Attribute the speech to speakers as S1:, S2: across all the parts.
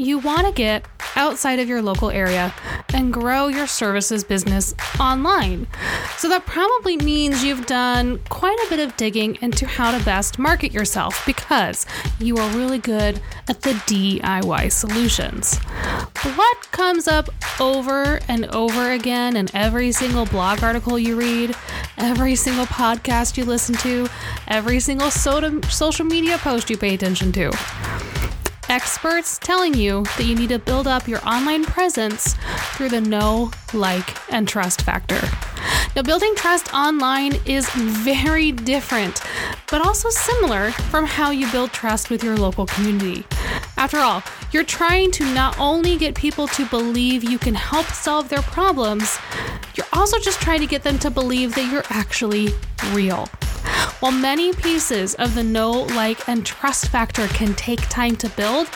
S1: you want to get outside of your local area and grow your services business online. So that probably means you've done quite a bit of digging into how to best market yourself because you are really good at the DIY solutions. What comes up over and over again in every single blog article you read, every single podcast you listen to, every single social media post you pay attention to? Experts telling you that you need to build up your online presence through the know, like, and trust factor. Now, building trust online is very different, but also similar from how you build trust with your local community. After all, you're trying to not only get people to believe you can help solve their problems, you're also just trying to get them to believe that you're actually real. While many pieces of the know, like, and trust factor can take time to build,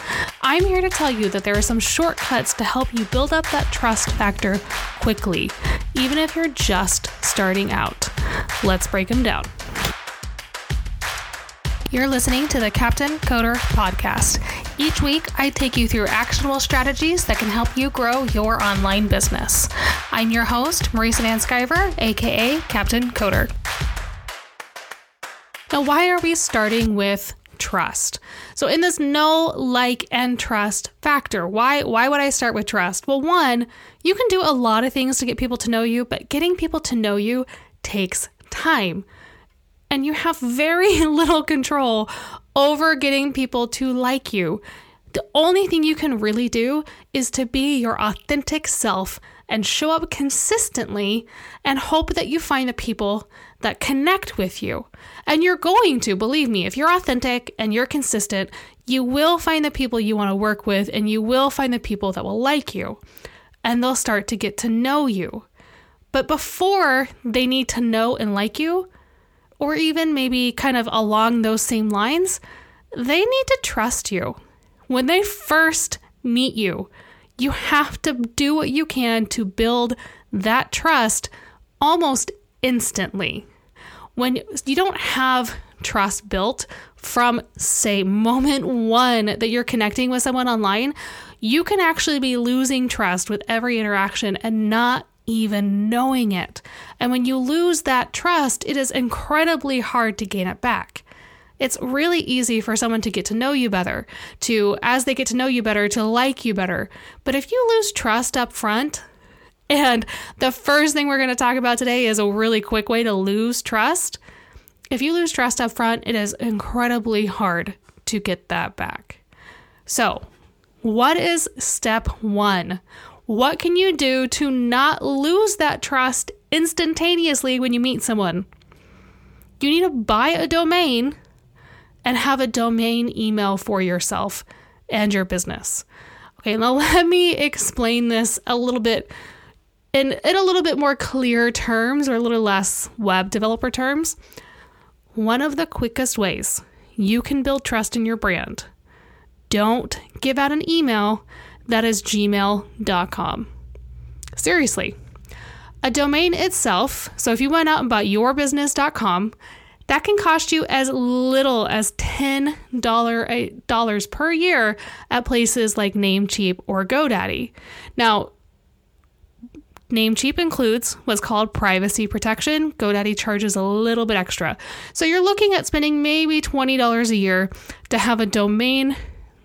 S1: I'm here to tell you that there are some shortcuts to help you build up that trust factor quickly, even if you're just starting out. Let's break them down. You're listening to the Captain Coder Podcast. Each week, I take you through actionable strategies that can help you grow your online business. I'm your host, Marisa VanSkiver, aka Captain Coder. Now, why are we starting with trust? So in this know, like, and trust factor, why why would I start with trust? Well, one, you can do a lot of things to get people to know you, but getting people to know you takes time. And you have very little control over getting people to like you. The only thing you can really do is to be your authentic self and show up consistently and hope that you find the people that connect with you. And you're going to, believe me, if you're authentic and you're consistent, you will find the people you want to work with and you will find the people that will like you. And they'll start to get to know you. But before they need to know and like you, or even maybe kind of along those same lines, they need to trust you. When they first meet you, you have to do what you can to build that trust almost instantly when you don't have trust built from, say, moment one that you're connecting with someone online, you can actually be losing trust with every interaction and not even knowing it. And when you lose that trust, it is incredibly hard to gain it back. It's really easy for someone to get to know you better, to, as they get to know you better, to like you better. But if you lose trust up front, and the first thing we're going to talk about today is a really quick way to lose trust. If you lose trust up front, it is incredibly hard to get that back. So, what is step one? What can you do to not lose that trust instantaneously when you meet someone? You need to buy a domain and have a domain email for yourself and your business. Okay, now let me explain this a little bit in, in a little bit more clear terms or a little less web developer terms, one of the quickest ways you can build trust in your brand. Don't give out an email that is gmail.com. Seriously. A domain itself, so if you went out and bought yourbusiness.com, that can cost you as little as $10 eh, dollars per year at places like Namecheap or GoDaddy. Now, Namecheap includes what's called privacy protection. GoDaddy charges a little bit extra. So you're looking at spending maybe $20 a year to have a domain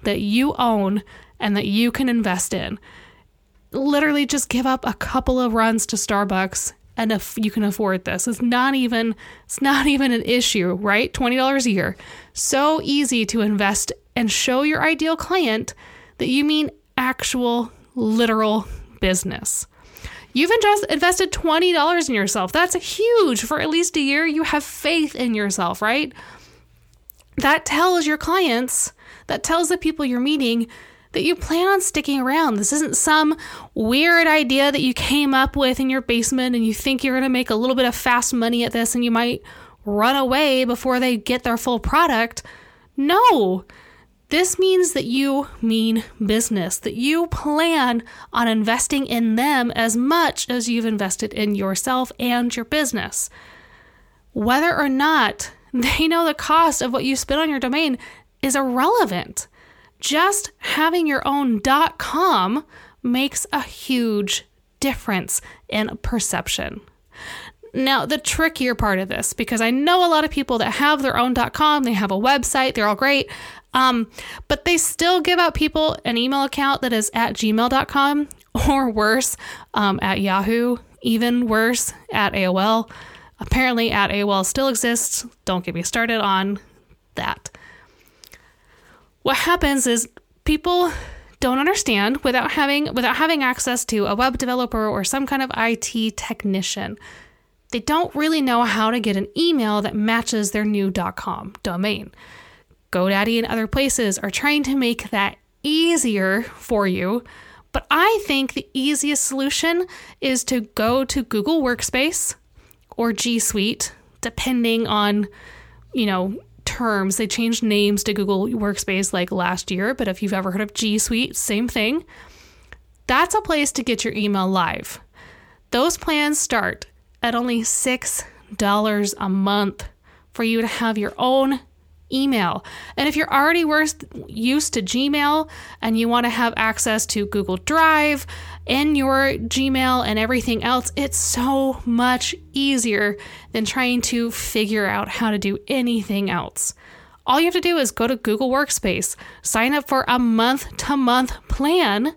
S1: that you own and that you can invest in. Literally just give up a couple of runs to Starbucks and if you can afford this. It's not even it's not even an issue, right? $20 a year. So easy to invest and show your ideal client that you mean actual literal business. You've just invested $20 in yourself. That's huge. For at least a year, you have faith in yourself, right? That tells your clients, that tells the people you're meeting that you plan on sticking around. This isn't some weird idea that you came up with in your basement and you think you're going to make a little bit of fast money at this and you might run away before they get their full product. No, this means that you mean business, that you plan on investing in them as much as you've invested in yourself and your business. Whether or not they know the cost of what you spend on your domain is irrelevant. Just having your own .com makes a huge difference in perception. Now, the trickier part of this, because I know a lot of people that have their own .com, they have a website, they're all great, um, but they still give out people an email account that is at gmail.com or worse, um, at Yahoo, even worse, at AOL. Apparently, at AOL still exists. Don't get me started on that. What happens is people don't understand without having without having access to a web developer or some kind of IT technician. They don't really know how to get an email that matches their new .com domain. GoDaddy and other places are trying to make that easier for you, but I think the easiest solution is to go to Google Workspace or G Suite, depending on, you know, terms. They changed names to Google Workspace like last year, but if you've ever heard of G Suite, same thing. That's a place to get your email live. Those plans start at only $6 a month for you to have your own email. And if you're already used to Gmail and you want to have access to Google Drive in your Gmail and everything else, it's so much easier than trying to figure out how to do anything else. All you have to do is go to Google Workspace, sign up for a month to month plan,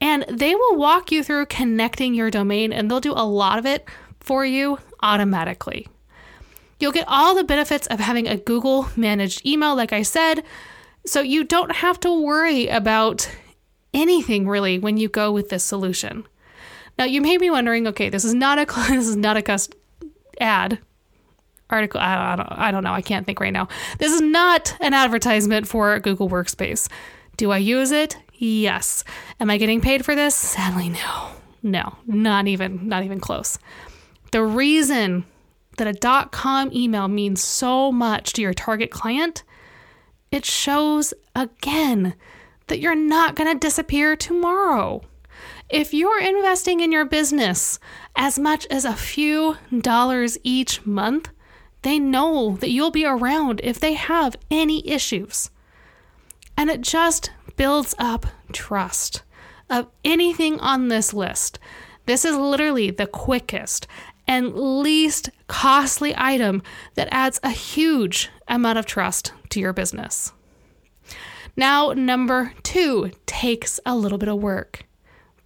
S1: and they will walk you through connecting your domain and they'll do a lot of it for you automatically. You'll get all the benefits of having a Google managed email, like I said, so you don't have to worry about anything really when you go with this solution. Now you may be wondering, okay, this is not a this is not a cust ad article. I, don't, I don't know. I can't think right now. This is not an advertisement for Google Workspace. Do I use it? Yes. Am I getting paid for this? Sadly, no. No, not even, not even close. The reason that a dot .com email means so much to your target client, it shows again that you're not going to disappear tomorrow. If you're investing in your business as much as a few dollars each month, they know that you'll be around if they have any issues. And it just builds up trust of anything on this list. This is literally the quickest and least costly item that adds a huge amount of trust to your business. Now, number two takes a little bit of work,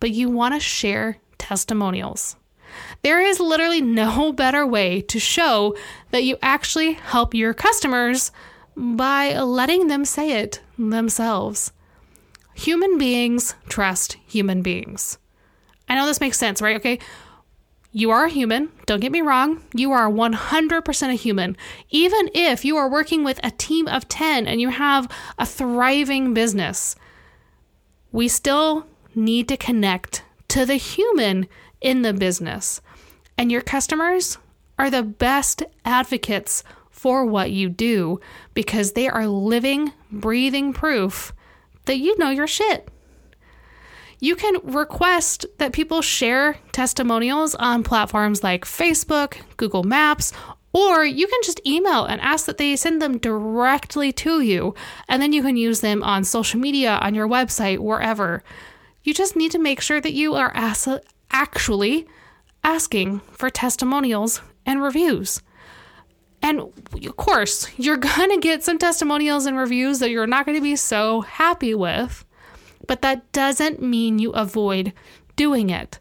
S1: but you want to share testimonials. There is literally no better way to show that you actually help your customers by letting them say it themselves. Human beings trust human beings. I know this makes sense, right? Okay. You are a human. Don't get me wrong. You are 100% a human. Even if you are working with a team of 10 and you have a thriving business, we still need to connect to the human in the business. And your customers are the best advocates for what you do because they are living, breathing proof that you know your shit you can request that people share testimonials on platforms like Facebook, Google Maps, or you can just email and ask that they send them directly to you, and then you can use them on social media, on your website, wherever. You just need to make sure that you are as- actually asking for testimonials and reviews. And of course, you're going to get some testimonials and reviews that you're not going to be so happy with but that doesn't mean you avoid doing it.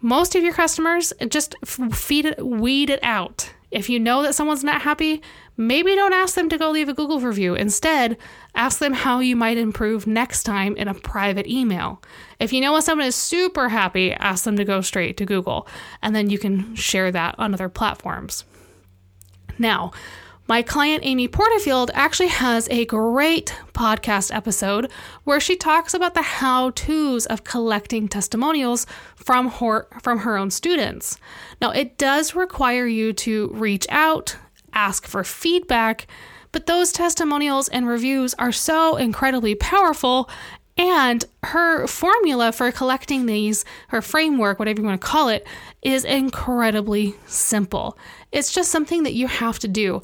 S1: Most of your customers just feed it, weed it out. If you know that someone's not happy, maybe don't ask them to go leave a Google review. Instead, ask them how you might improve next time in a private email. If you know someone is super happy, ask them to go straight to Google, and then you can share that on other platforms. Now, my client Amy Porterfield actually has a great podcast episode where she talks about the how-tos of collecting testimonials from her from her own students. Now, it does require you to reach out, ask for feedback, but those testimonials and reviews are so incredibly powerful and her formula for collecting these, her framework, whatever you want to call it, is incredibly simple. It's just something that you have to do.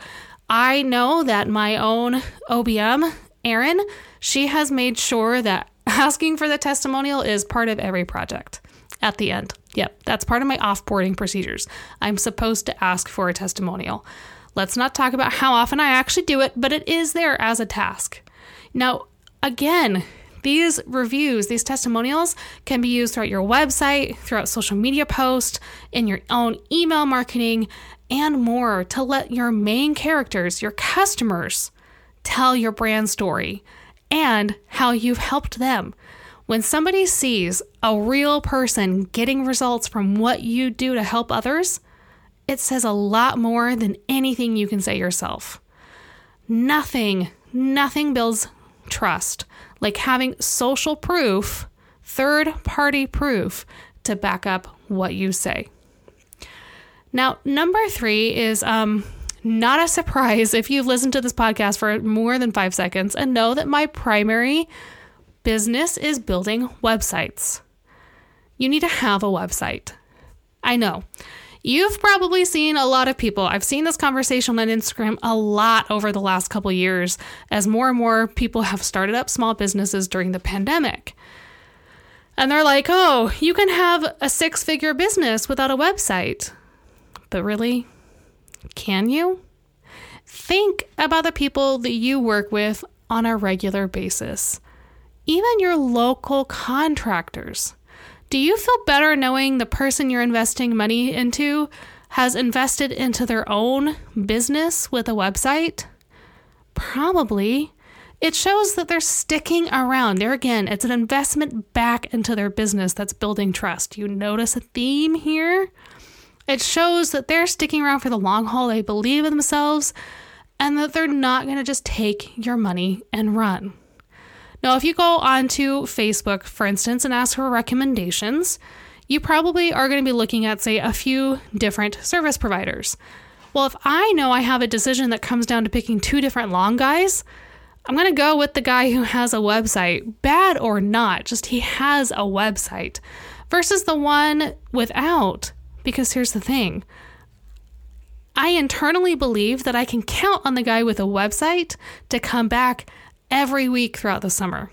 S1: I know that my own OBM, Erin, she has made sure that asking for the testimonial is part of every project at the end. Yep, that's part of my offboarding procedures. I'm supposed to ask for a testimonial. Let's not talk about how often I actually do it, but it is there as a task. Now, again, these reviews, these testimonials can be used throughout your website, throughout social media posts, in your own email marketing, and more to let your main characters, your customers, tell your brand story and how you've helped them. When somebody sees a real person getting results from what you do to help others, it says a lot more than anything you can say yourself. Nothing, nothing builds trust like having social proof, third party proof to back up what you say. Now, number three is um, not a surprise if you've listened to this podcast for more than five seconds and know that my primary business is building websites. You need to have a website. I know. You've probably seen a lot of people. I've seen this conversation on Instagram a lot over the last couple years as more and more people have started up small businesses during the pandemic. And they're like, oh, you can have a six figure business without a website. But really, can you? Think about the people that you work with on a regular basis, even your local contractors. Do you feel better knowing the person you're investing money into has invested into their own business with a website? Probably. It shows that they're sticking around. There again, it's an investment back into their business that's building trust. You notice a theme here? It shows that they're sticking around for the long haul, they believe in themselves, and that they're not going to just take your money and run. Now, if you go onto Facebook, for instance, and ask for recommendations, you probably are going to be looking at, say, a few different service providers. Well, if I know I have a decision that comes down to picking two different long guys, I'm going to go with the guy who has a website, bad or not, just he has a website, versus the one without. Because here's the thing I internally believe that I can count on the guy with a website to come back every week throughout the summer.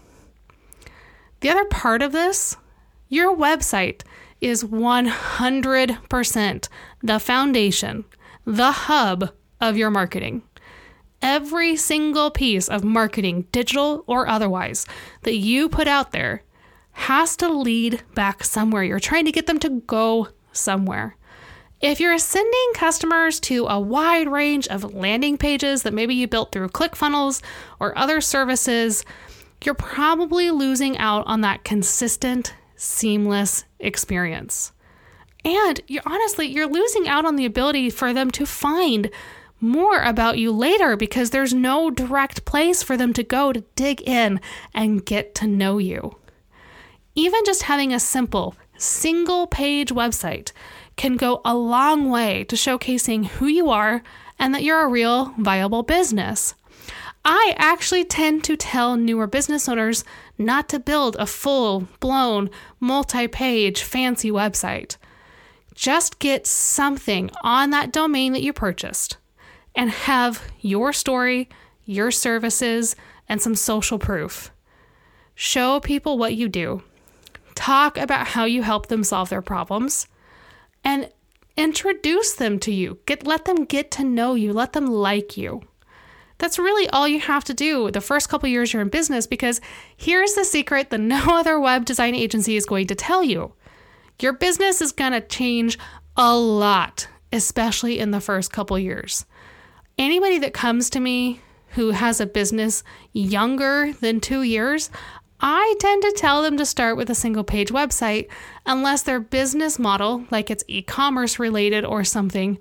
S1: The other part of this, your website is 100% the foundation, the hub of your marketing. Every single piece of marketing, digital or otherwise, that you put out there has to lead back somewhere. You're trying to get them to go somewhere. If you're sending customers to a wide range of landing pages that maybe you built through ClickFunnels or other services, you're probably losing out on that consistent, seamless experience. And you're honestly, you're losing out on the ability for them to find more about you later because there's no direct place for them to go to dig in and get to know you. Even just having a simple single page website can go a long way to showcasing who you are and that you're a real viable business. I actually tend to tell newer business owners not to build a full blown, multi page, fancy website. Just get something on that domain that you purchased and have your story, your services, and some social proof. Show people what you do talk about how you help them solve their problems, and introduce them to you. Get let them get to know you, let them like you. That's really all you have to do the first couple years you're in business because here's the secret that no other web design agency is going to tell you. Your business is going to change a lot, especially in the first couple years. Anybody that comes to me who has a business younger than 2 years, I tend to tell them to start with a single page website unless their business model, like it's e commerce related or something,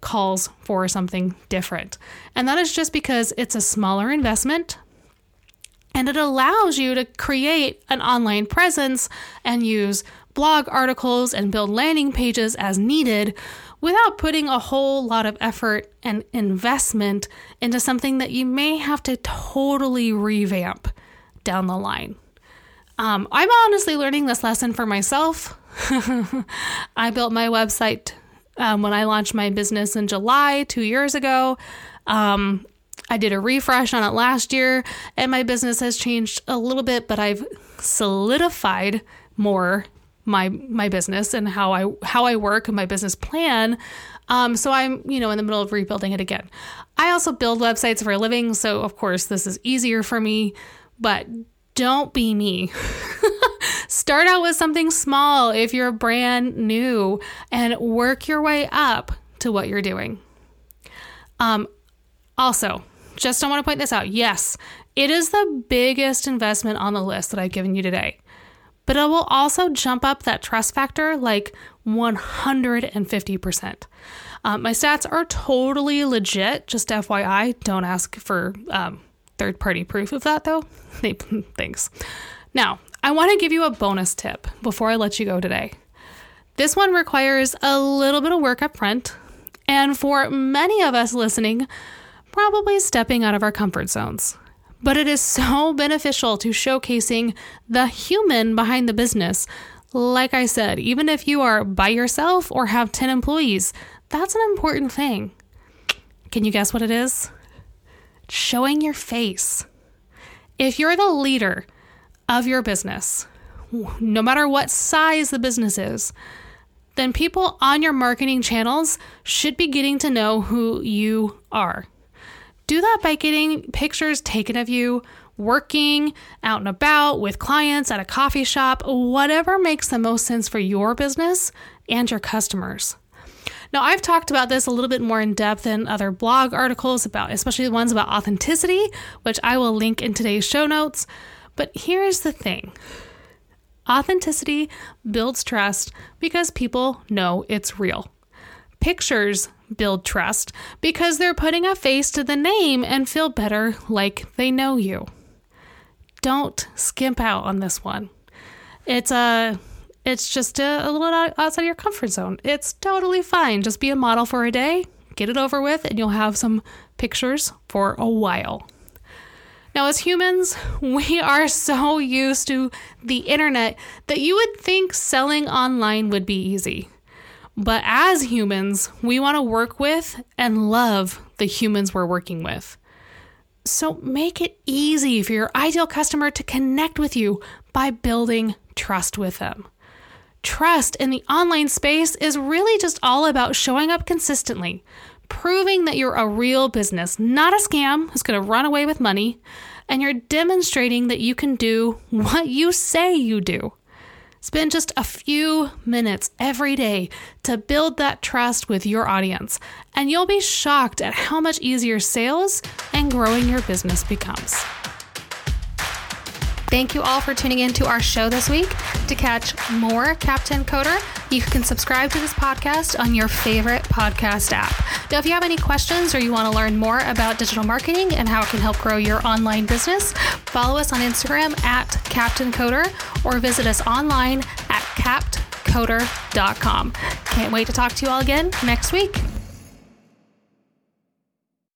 S1: calls for something different. And that is just because it's a smaller investment and it allows you to create an online presence and use blog articles and build landing pages as needed without putting a whole lot of effort and investment into something that you may have to totally revamp down the line. Um, I'm honestly learning this lesson for myself. I built my website um, when I launched my business in July two years ago. Um, I did a refresh on it last year, and my business has changed a little bit, but I've solidified more my my business and how I how I work and my business plan. Um, so I'm you know in the middle of rebuilding it again. I also build websites for a living, so of course this is easier for me. But don't be me. Start out with something small if you're brand new and work your way up to what you're doing. Um, also, just I want to point this out. Yes, it is the biggest investment on the list that I've given you today, but it will also jump up that trust factor like 150%. Um, my stats are totally legit. Just FYI, don't ask for um, third party proof of that though. Thanks. Now, I want to give you a bonus tip before I let you go today. This one requires a little bit of work up front, and for many of us listening, probably stepping out of our comfort zones. But it is so beneficial to showcasing the human behind the business. Like I said, even if you are by yourself or have 10 employees, that's an important thing. Can you guess what it is? Showing your face. If you're the leader of your business, no matter what size the business is, then people on your marketing channels should be getting to know who you are. Do that by getting pictures taken of you working out and about with clients at a coffee shop, whatever makes the most sense for your business and your customers. Now, I've talked about this a little bit more in depth in other blog articles about, especially the ones about authenticity, which I will link in today's show notes. But here's the thing authenticity builds trust because people know it's real. Pictures build trust because they're putting a face to the name and feel better like they know you. Don't skimp out on this one. It's a it's just a, a little outside of your comfort zone. It's totally fine. Just be a model for a day, get it over with, and you'll have some pictures for a while. Now, as humans, we are so used to the internet that you would think selling online would be easy. But as humans, we want to work with and love the humans we're working with. So make it easy for your ideal customer to connect with you by building trust with them. Trust in the online space is really just all about showing up consistently, proving that you're a real business, not a scam who's going to run away with money, and you're demonstrating that you can do what you say you do. Spend just a few minutes every day to build that trust with your audience, and you'll be shocked at how much easier sales and growing your business becomes. Thank you all for tuning in to our show this week. To catch more Captain Coder, you can subscribe to this podcast on your favorite podcast app. Now, if you have any questions or you want to learn more about digital marketing and how it can help grow your online business, follow us on Instagram at Captain Coder or visit us online at captcoder.com. Can't wait to talk to you all again next week.